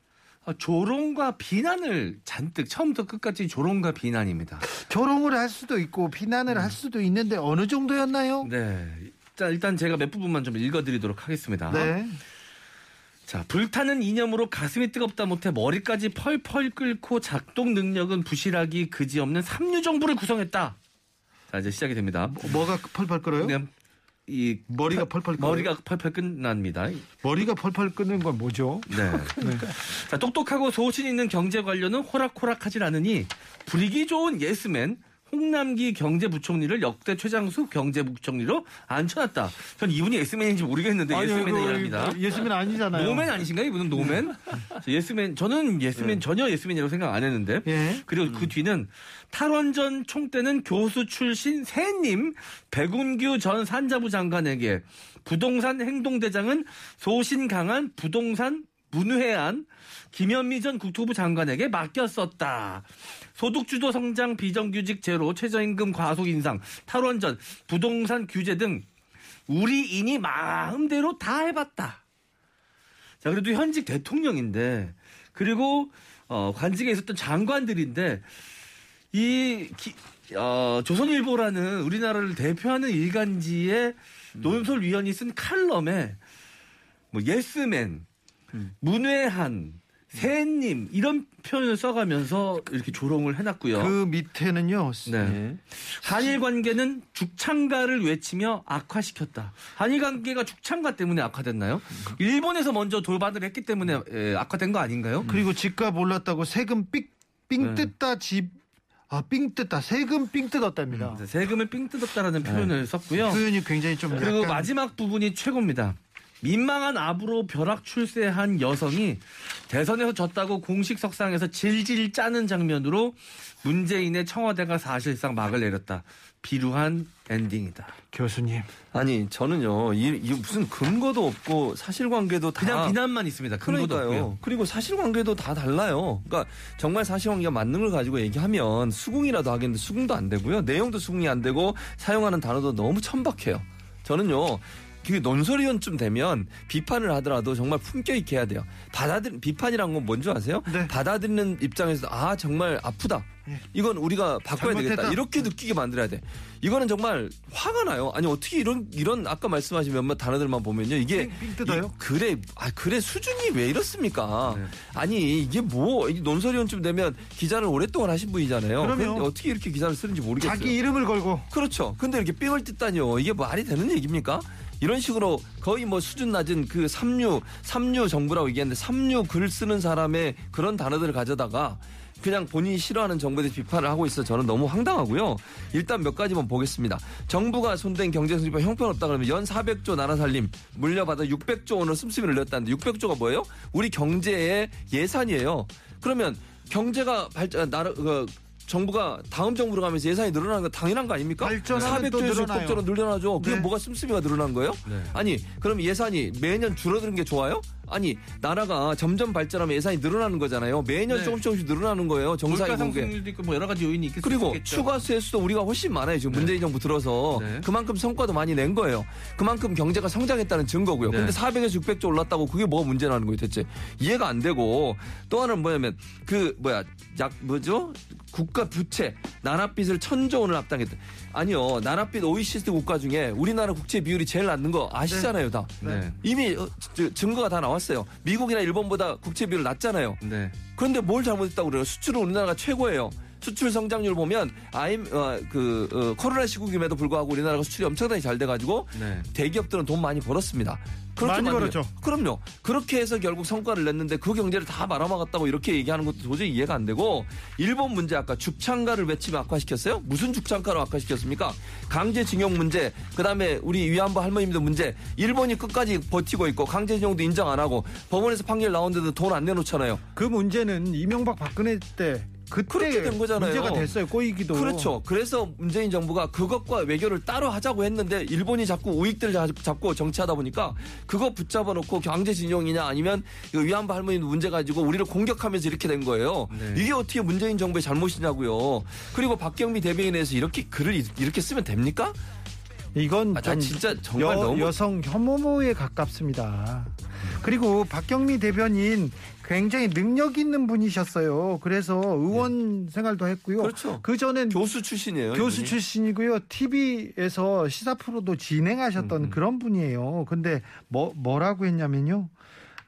조롱과 비난을 잔뜩 처음부터 끝까지 조롱과 비난입니다. 조롱을 할 수도 있고 비난을 할 수도 있는데 어느 정도였나요? 네. 자, 일단 제가 몇 부분만 좀 읽어드리도록 하겠습니다. 네. 자, 불타는 이념으로 가슴이 뜨겁다 못해 머리까지 펄펄 끓고 작동 능력은 부실하기 그지없는 삼류 정부를 구성했다. 자, 이제 시작이 됩니다. 뭐 가 펄펄 끓어요? 이 머리가 펄펄 끓어요? 머리가 펄펄 끝납니다. 머리가 펄펄 끓는 건 뭐죠? 네. 자, 똑똑하고 소신 있는 경제 관료는 호락호락하질 않으니 부리기 좋은 예스맨 홍남기 경제부총리를 역대 최장수 경제부총리로 앉혀놨다. 전 이분이 예스맨인지 모르겠는데 예스맨이랍니다. 예스맨 아니잖아요. no man 아니신가요? 이분은 no man? 자, 예스맨 저는 예스맨 전혀 예스맨이라고 생각 안 했는데. 예. 그리고 그 뒤는 탈원전 총대는 교수 출신 샌님 백운규 전 산자부 장관에게 부동산 행동대장은 소신 강한 부동산 문회안 김현미 전 국토부 장관에게 맡겼었다. 소득주도 성장 비정규직 제로 최저임금 과속 인상 탈원전 부동산 규제 등 우리인이 마음대로 다 해봤다. 자, 그래도 현직 대통령인데, 그리고, 어, 관직에 있었던 장관들인데, 이, 기- 어, 조선일보라는 우리나라를 대표하는 일간지의 논설위원이 쓴 칼럼에, 뭐, 예스맨, 문외한, 새님, 이런 표현을 써가면서 이렇게 조롱을 해놨고요. 그 밑에는요. 네. 한일 관계는 죽창가를 외치며 악화시켰다. 한일 관계가 죽창가 때문에 악화됐나요? 일본에서 먼저 돌반을 했기 때문에 에, 악화된 거 아닌가요? 그리고 집값 올랐다고 세금 삥, 삥 네. 뜯다 집, 아, 삥 뜯다. 세금 삥 뜯었답니다. 네, 세금을 삥 뜯었다라는 표현을 썼고요. 표현이 굉장히 좀 그리고 약간 마지막 부분이 최고입니다. 민망한 압으로 벼락 출세한 여성이 대선에서 졌다고 공식 석상에서 질질 짜는 장면으로 문재인의 청와대가 사실상 막을 내렸다. 비루한 엔딩이다. 교수님. 아니 저는요 이, 이 무슨 근거도 없고 사실관계도 다 그냥 비난만 있습니다. 근거도 그러니까요. 없고요. 그리고 사실관계도 다 달라요. 그러니까 정말 사실관계가 맞는 걸 가지고 얘기하면 수긍이라도 하겠는데 수긍도 안 되고요. 내용도 수긍이 안 되고 사용하는 단어도 너무 천박해요. 저는요. 그 논설위원쯤 되면 비판을 하더라도 정말 품격 있게 해야 돼요. 받아들 비판이란 건 뭔지 아세요? 네. 받아들이는 입장에서 아 정말 아프다. 이건 우리가 바꿔야 되겠다. 잘못했다. 이렇게 느끼게 만들어야 돼. 이거는 정말 화가 나요. 아니 어떻게 이런 이런 아까 말씀하신 몇몇 단어들만 보면요. 이게 삥- 삥 뜯어요? 이- 그래 아 그래 수준이 왜 이렇습니까? 네. 아니 이게 뭐이 논설위원쯤 되면 기자를 오랫동안 하신 분이잖아요. 그럼요. 근데 어떻게 이렇게 기사를 쓰는지 모르겠어요. 자기 이름을 걸고 그렇죠. 근데 이렇게 삥을 뜯다니요. 이게 말이 되는 얘기입니까? 이런 식으로 거의 뭐 수준 낮은 그 삼류, 삼류 정부라고 얘기했는데 삼류 글 쓰는 사람의 그런 단어들을 가져다가 그냥 본인이 싫어하는 정부에 대해서 비판을 하고 있어 저는 너무 황당하고요. 일단 몇 가지만 보겠습니다. 정부가 손댄 경제성지법 형편없다 그러면 연 400조 나라 살림 물려받아 600조 원을 씀씀이를 냈다는데 600조가 뭐예요? 우리 경제의 예산이에요. 그러면 경제가 발전 나라 그 정부가 다음 정부로 가면서 예산이 늘어나는 건 당연한 거 아닙니까? 발전하면 또 400조에서 늘어나요. 600조로 늘어나죠. 그게 네. 뭐가 씀씀이가 늘어난 거예요? 네. 아니, 그럼 예산이 매년 줄어드는 게 좋아요? 아니, 나라가 점점 발전하면 예산이 늘어나는 거잖아요. 매년 네. 조금씩 조금씩 늘어나는 거예요. 상승률도 있고 뭐 여러 가지 요인이 있겠 그리고 있겠죠. 추가 세수도 우리가 훨씬 많아요. 지금 문재인 정부 들어서 네. 그만큼 성과도 많이 낸 거예요. 그만큼 경제가 성장했다는 증거고요. 네. 근데 400에서 600조 올랐다고 그게 뭐가 문제라는 거예요, 대체. 이해가 안 되고 또 하나는 뭐냐면 그 뭐야 약 뭐죠? 국가 부채 나라 빚을 천조 원을 합당했다. 아니요, 빚 OECD 국가 중에 우리나라 국채 비율이 제일 낮는 거 아시잖아요, 다. 네. 이미 어, 저, 증거가 다 나왔어요. 미국이나 일본보다 국채 비율 낮잖아요. 네. 그런데 뭘 잘못했다고 그래요? 수출은 우리나라가 최고예요. 수출 성장률 보면 아임 어, 그 어, 코로나 시국임에도 불구하고 우리나라가 수출이 엄청나게 잘 돼가지고 네. 대기업들은 돈 많이 벌었습니다. 그렇죠, 많이 벌었죠. 그럼요. 그렇게 해서 결국 성과를 냈는데 그 경제를 다 말아먹었다고 이렇게 얘기하는 것도 도저히 이해가 안 되고 일본 문제 아까 죽창가를 외치며 악화시켰어요? 무슨 죽창가로 악화시켰습니까? 강제징용 문제, 그다음에 우리 위안부 할머님들 문제, 일본이 끝까지 버티고 있고 강제징용도 인정 안 하고 법원에서 판결 나오는데도 돈 안 내놓잖아요. 그 문제는 이명박 박근혜 때 그때 그렇게 된 거잖아요. 문제가 됐어요. 꼬이기도. 그렇죠. 그래서 문재인 정부가 그것과 외교를 따로 하자고 했는데 일본이 자꾸 우익들 잡고 정치하다 보니까 그거 붙잡아 놓고 경제 진영이냐 아니면 위안부 할머니 문제 가지고 우리를 공격하면서 이렇게 된 거예요. 네. 이게 어떻게 문재인 정부의 잘못이냐고요. 그리고 박경미 대변인에서 이렇게 글을 이- 이렇게 쓰면 됩니까? 이건 아, 진짜 정말 여, 너무 여성 혐오모에 가깝습니다. 그리고 박경미 대변인 굉장히 능력 있는 분이셨어요. 그래서 의원 생활도 했고요. 그렇죠. 그 전엔 교수 출신이에요. 교수 이분이. 출신이고요. TV에서 시사 프로도 진행하셨던 그런 분이에요. 근데 뭐 뭐라고 했냐면요.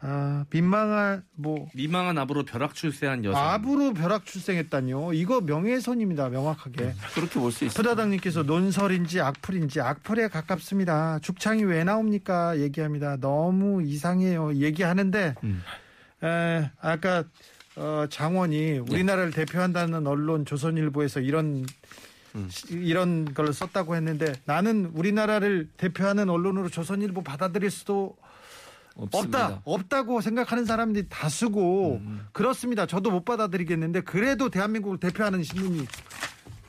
아, 민망한 뭐 미망한 아부로 벼락 출세한 여성. 아부로 벼락 출생했다뇨. 이거 명예훼손입니다. 명확하게. 그렇게 볼 수 있어요. 부다당님께서 논설인지 악플인지 악플에 가깝습니다. 죽창이 왜 나옵니까? 얘기합니다. 너무 이상해요. 얘기하는데 음. 에, 아까 어, 장원이 우리나라를 대표한다는 언론 조선일보에서 이런 음. 시- 이런 걸 썼다고 했는데 나는 우리나라를 대표하는 언론으로 조선일보 받아들일 수도 없습니다. 없다 없다고 생각하는 사람들이 다수고 음. 그렇습니다. 저도 못 받아들이겠는데 그래도 대한민국을 대표하는 신문이 이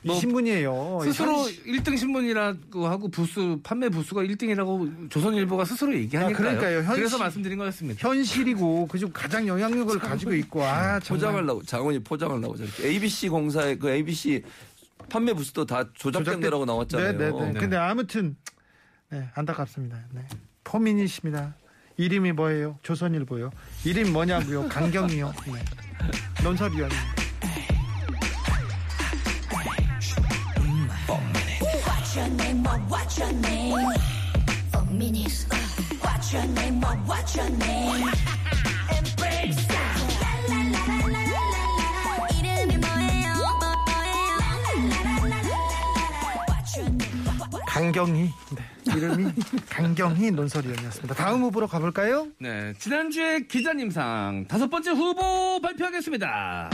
뭐 신문이에요. 스스로 현- 1등 신문이라고 하고 부수 판매 부수가 1등이라고 조선일보가 스스로 얘기하니까요. 아, 그러니까요. 현실- 그래서 말씀드린 거였습니다. 현실이고 그중 가장 영향력을 가지고 있고 아 정말 포장하려고 장원이 포장하려고 저렇게 ABC 공사의 그 ABC 판매 부스도 다 조작된 조작된- 거라고 나왔잖아요. 네, 네, 네. 네. 근데 아무튼 네, 안타깝습니다. 네. 포민이십니다. 이름이 뭐예요? 조선일보요. 이름 뭐냐고요? 강경이요. 네. 논설위원입니다. What's your name? For. What's your name? What's your name? 강경희. 네. 이름이 강경희 논설위원이었습니다. 다음 후보로 가볼까요? 네, 지난주에 기자님상 다섯 번째 후보 발표하겠습니다.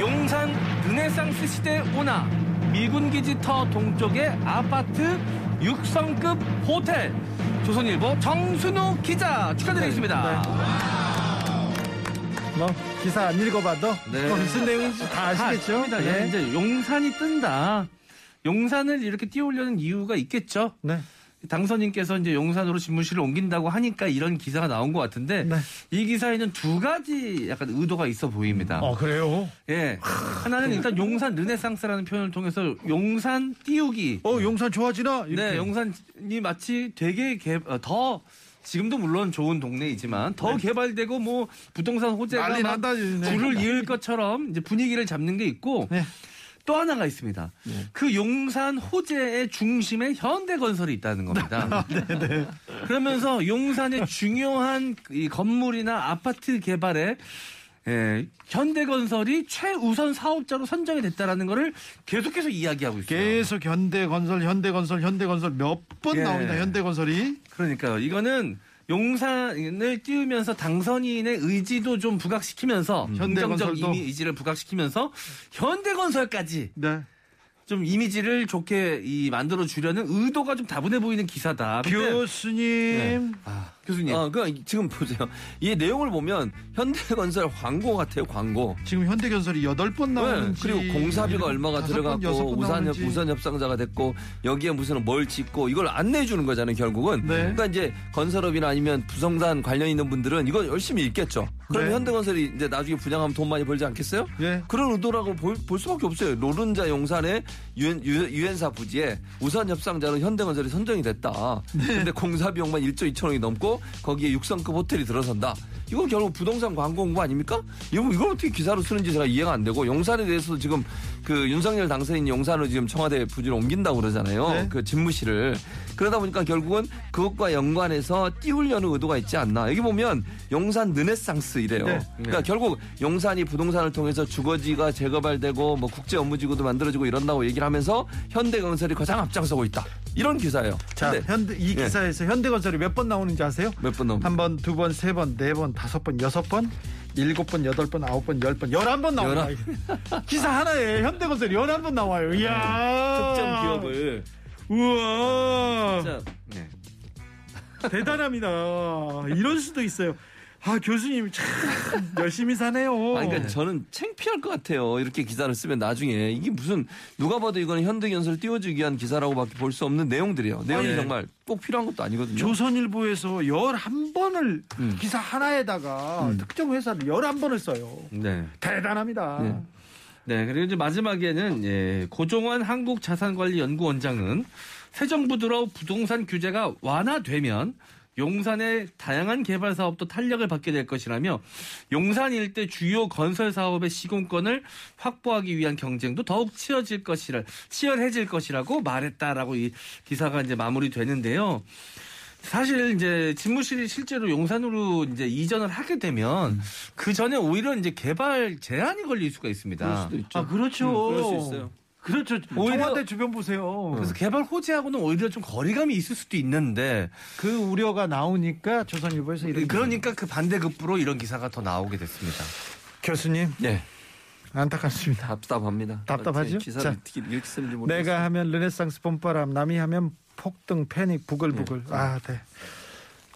용산 르네상스 시대 오나 미군 기지 터 동쪽의 아파트 6성급 호텔 조선일보 정순우 기자 축하드리겠습니다. 뭐 기사 안 읽어봐도 네. 뭐 무슨 내용인지 다 아시겠죠? 아십니다. 네. 이제 용산이 뜬다. 용산을 이렇게 띄우려는 이유가 있겠죠. 네. 당선인께서 이제 용산으로 집무실을 옮긴다고 하니까 이런 기사가 나온 것 같은데 네. 이 기사에는 두 가지 약간 의도가 있어 보입니다. 어 그래요? 예. 하나는 일단 용산 르네상스라는 표현을 통해서 용산 띄우기. 어 용산 좋아지나? 이렇게. 네, 용산이 마치 되게 개, 어, 더 지금도 물론 좋은 동네이지만 더 개발되고 뭐 부동산 호재가 네. 난리 막 난다, 네. 줄을 이을 것처럼 이제 분위기를 잡는 게 있고 네. 또 하나가 있습니다. 그 용산 호재의 중심에 현대건설이 있다는 겁니다. 그러면서 용산의 중요한 이 건물이나 아파트 개발에 예, 현대건설이 최우선 사업자로 선정이 됐다라는 것을 계속해서 이야기하고 있어요. 계속 현대건설, 현대건설, 현대건설 몇번 예. 나옵니다. 현대건설이. 그러니까요. 이거는 용산을 띄우면서 당선인의 의지도 좀 부각시키면서 긍정적 현대건설도. 이미지를 부각시키면서 현대건설까지 네. 좀 이미지를 좋게 이 만들어 주려는 의도가 좀 다분해 보이는 기사다. 근데- 교수님. 아, 교수님. 어, 그 지금 보세요. 이 내용을 보면 현대건설 광고 같아요, 광고. 지금 현대건설이 여덟 번 네, 나오는지 그리고 공사비가 얼마가 들어갔고 번 우산 나오는지. 우선 협상자가 됐고 여기에 무슨 뭘 짓고 이걸 안내해 주는 거잖아요 결국은. 네. 그러니까 이제 건설업이나 아니면 부성단 관련 있는 분들은 이거 열심히 읽겠죠. 그럼 네. 현대건설이 이제 나중에 분양하면 돈 많이 벌지 않겠어요? 예. 그런 의도라고 볼, 볼 수밖에 없어요. 노른자 용산의 유엔, 유, 유엔사 부지에 우선 협상자로 현대건설이 선정이 됐다. 네. 근데 공사 비용만 1조 2천억이 넘고 거기에 6성급 호텔이 들어선다. 이거 결국 부동산 광고 홍보 아닙니까? 이거 이걸 어떻게 기사로 쓰는지 제가 이해가 안 되고 용산에 대해서도 지금 그 윤석열 당선인이 용산으로 지금 청와대 부지를 옮긴다고 그러잖아요. 네. 그 집무실을. 그러다 보니까 결국은 그것과 연관해서 띄우려는 의도가 있지 않나. 여기 보면 용산 르네상스 이래요. 네. 그러니까 결국 용산이 부동산을 통해서 주거지가 재개발되고 뭐 국제 업무지구도 만들어지고 이런다고 얘기를 하면서 현대건설이 가장 앞장서고 있다. 이런 기사예요. 자, 근데 현대 이 예. 기사에서 현대건설이 몇 번 나오는지 아세요? 몇번 넘? 한 번, 두 번, 세 번, 네 번, 다섯 번, 여섯 번, 일곱 번, 여덟 번, 아홉 번, 열 번, 열한 번 나와요. 기사 하나에 현대건설이 열한 번 나와요. 이야. 특정 기업을 우와. 진짜 네. 대단합니다. 이럴 수도 있어요. 아 교수님 참 열심히 사네요. 아니, 그러니까 저는 창피할 것 같아요. 이렇게 기사를 쓰면 나중에 이게 무슨 누가 봐도 이거는 현대건설 띄워주기 위한 기사라고밖에 볼 수 없는 내용들이에요. 내용이 아, 예. 정말 꼭 필요한 것도 아니거든요. 조선일보에서 11번을 음. 기사 하나에다가 특정 회사를 11번을 써요. 네. 대단합니다. 네. 네, 그리고 이제 마지막에는 예, 고종환 한국자산관리연구원장은 새 정부 들어 부동산 규제가 완화되면 용산의 다양한 개발 사업도 탄력을 받게 될 것이라며 용산 일대 주요 건설 사업의 시공권을 확보하기 위한 경쟁도 더욱 치열해질 것이라 치열해질 것이라고 말했다라고 이 기사가 이제 마무리되는데요. 사실 이제 집무실이 실제로 용산으로 이제 이전을 하게 되면 그 전에 오히려 이제 개발 제한이 걸릴 수가 있습니다. 그럴 수도 있죠. 아 그렇죠. 음, 그럴 수 있어요. 그렇죠. 오히려- 청와대 주변 보세요. 그래서 개발 호재하고는 오히려 좀 거리감이 있을 수도 있는데 그 우려가 나오니까 조선일보에서 이런 그러니까 그 반대급부로 이런 기사가 더 나오게 됐습니다. 교수님 네, 안타깝습니다. 답답합니다. 답답하죠? 기사를 자, 어떻게 모르겠어요. 내가 하면 르네상스 봄바람, 남이 하면 폭등, 패닉, 부글부글. 아, 네.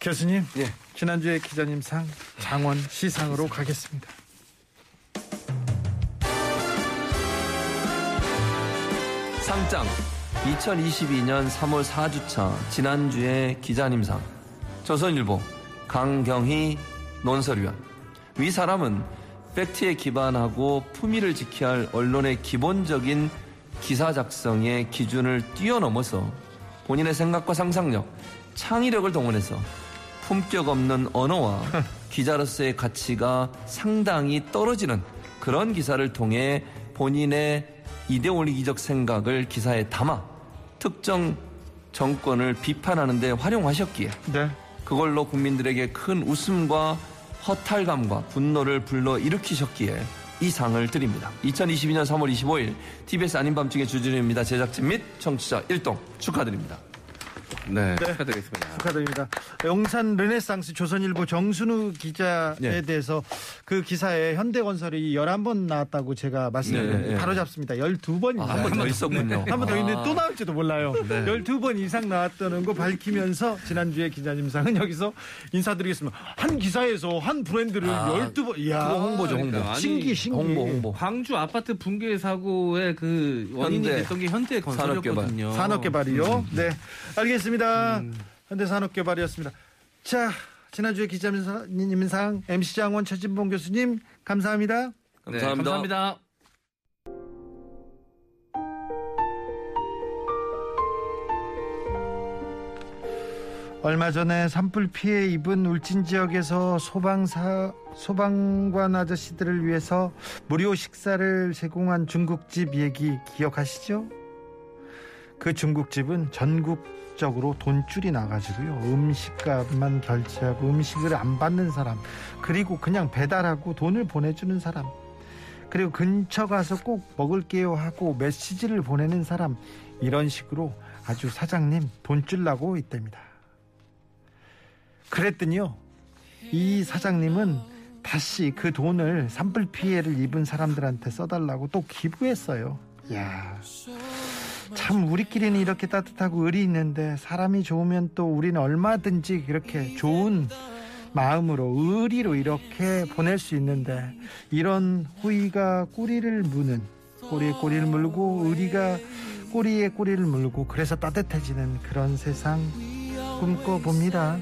교수님, 예. 지난주에 기자님 상 장원 시상으로 가겠습니다. 상장 2022년 3월 4주차 지난주에 기자님상 조선일보 강경희 논설위원 위 사람은 팩트에 기반하고 품위를 지켜야 할 언론의 기본적인 기사 작성의 기준을 뛰어넘어서 본인의 생각과 상상력, 창의력을 동원해서 품격 없는 언어와 기자로서의 가치가 상당히 떨어지는 그런 기사를 통해 본인의 이데올기적 생각을 기사에 담아 특정 정권을 비판하는 데 활용하셨기에 네. 그걸로 국민들에게 큰 웃음과 허탈감과 분노를 불러 일으키셨기에 이 상을 드립니다. 2022년 3월 25일 TBS 아닌 밤중의 주진우입니다. 제작진 및 청취자 1동 축하드립니다. 네, 축하드리겠습니다. 축하드립니다. 영산 르네상스 조선일보 정순우 기자에 네. 대해서 그 기사에 현대건설이 11번 나왔다고 제가 말씀드렸는데 네, 네. 바로 잡습니다. 12번입니다. 한번 더 있었군요. 한 번 더 있는데 아. 또 나올지도 몰라요. 12번 이상 나왔다는 거 밝히면서 지난주에 기자님상은 여기서 인사드리겠습니다. 한 기사에서 한 브랜드를 아, 12번. 이야. 홍보죠, 홍보. 그러니까 아니, 신기, 신기. 홍보, 홍보. 광주 아파트 붕괴 사고의 그 원인이 현대 됐던 게 현대건설이었거든요. 산업개발이요. 네. 알겠습니다. 현대산업개발이었습니다. 자, 지난주에 기자님상 MC 장원 최진봉 교수님 감사합니다. 네, 감사합니다. 감사합니다. 얼마 전에 산불 피해 입은 울진 지역에서 소방사 소방관 아저씨들을 위해서 무료 식사를 제공한 중국집 얘기 기억하시죠? 그 중국집은 전국적으로 돈줄이 나가지고요 음식값만 결제하고 음식을 안 받는 사람 그리고 그냥 배달하고 돈을 보내주는 사람 그리고 근처 가서 꼭 먹을게요 하고 메시지를 보내는 사람 이런 식으로 아주 사장님 돈줄 나고 있답니다. 그랬더니요 이 사장님은 다시 그 돈을 산불 피해를 입은 사람들한테 써달라고 또 기부했어요. 야. 참 우리끼리는 이렇게 따뜻하고 의리 있는데 사람이 좋으면 또 우리는 얼마든지 이렇게 좋은 마음으로 의리로 이렇게 보낼 수 있는데 이런 호의가 꼬리를 무는 꼬리에 꼬리를 물고 의리가 꼬리에 꼬리를 물고 그래서 따뜻해지는 그런 세상 꿈꿔봅니다.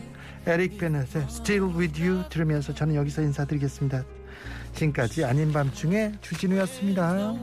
에릭 베넷의 Still With You 들으면서 저는 여기서 인사드리겠습니다. 지금까지 아닌 밤중에 주진우였습니다.